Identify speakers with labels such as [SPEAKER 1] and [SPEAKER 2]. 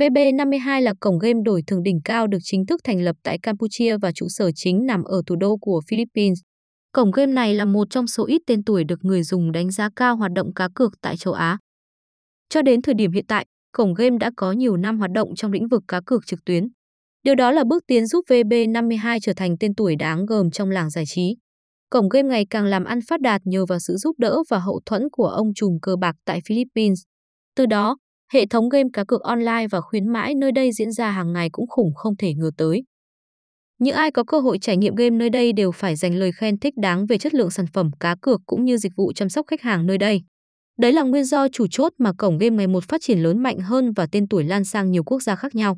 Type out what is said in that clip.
[SPEAKER 1] VB52 là cổng game đổi thường đỉnh cao được chính thức thành lập tại Campuchia và trụ sở chính nằm ở thủ đô của Philippines. Cổng game này là một trong số ít tên tuổi được người dùng đánh giá cao hoạt động cá cược tại châu Á. Cho đến thời điểm hiện tại, cổng game đã có nhiều năm hoạt động trong lĩnh vực cá cược trực tuyến. Điều đó là bước tiến giúp VB52 trở thành tên tuổi đáng gờm trong làng giải trí. Cổng game ngày càng làm ăn phát đạt nhờ vào sự giúp đỡ và hậu thuẫn của ông trùm cờ bạc tại Philippines. Từ đó, hệ thống game cá cược online và khuyến mãi nơi đây diễn ra hàng ngày cũng khủng không thể ngờ tới. Những ai có cơ hội trải nghiệm game nơi đây đều phải dành lời khen thích đáng về chất lượng sản phẩm cá cược cũng như dịch vụ chăm sóc khách hàng nơi đây. Đấy là nguyên do chủ chốt mà cổng game ngày một phát triển lớn mạnh hơn và tên tuổi lan sang nhiều quốc gia khác nhau.